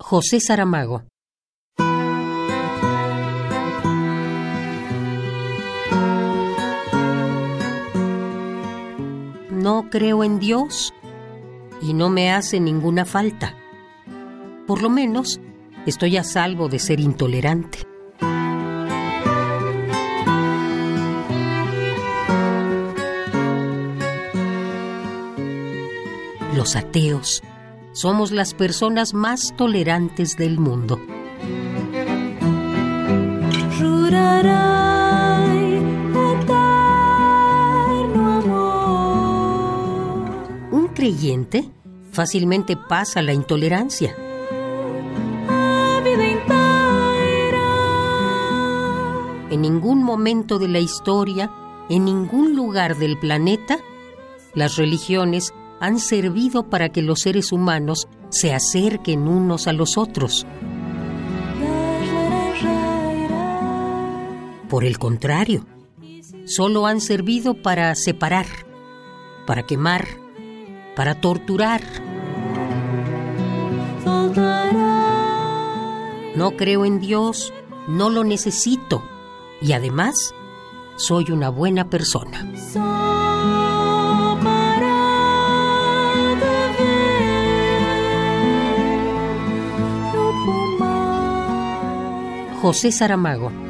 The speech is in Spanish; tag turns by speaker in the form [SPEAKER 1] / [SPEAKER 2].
[SPEAKER 1] José Saramago. No creo en Dios y no me hace ninguna falta. Por lo menos estoy a salvo de ser intolerante. Los ateos somos las personas más tolerantes del mundo. Un creyente fácilmente pasa la intolerancia. En ningún momento de la historia, en ningún lugar del planeta, las religiones han servido para que los seres humanos se acerquen unos a los otros. Por el contrario, solo han servido para separar, para quemar, para torturar. No creo en Dios, no lo necesito y además soy una buena persona. José Saramago.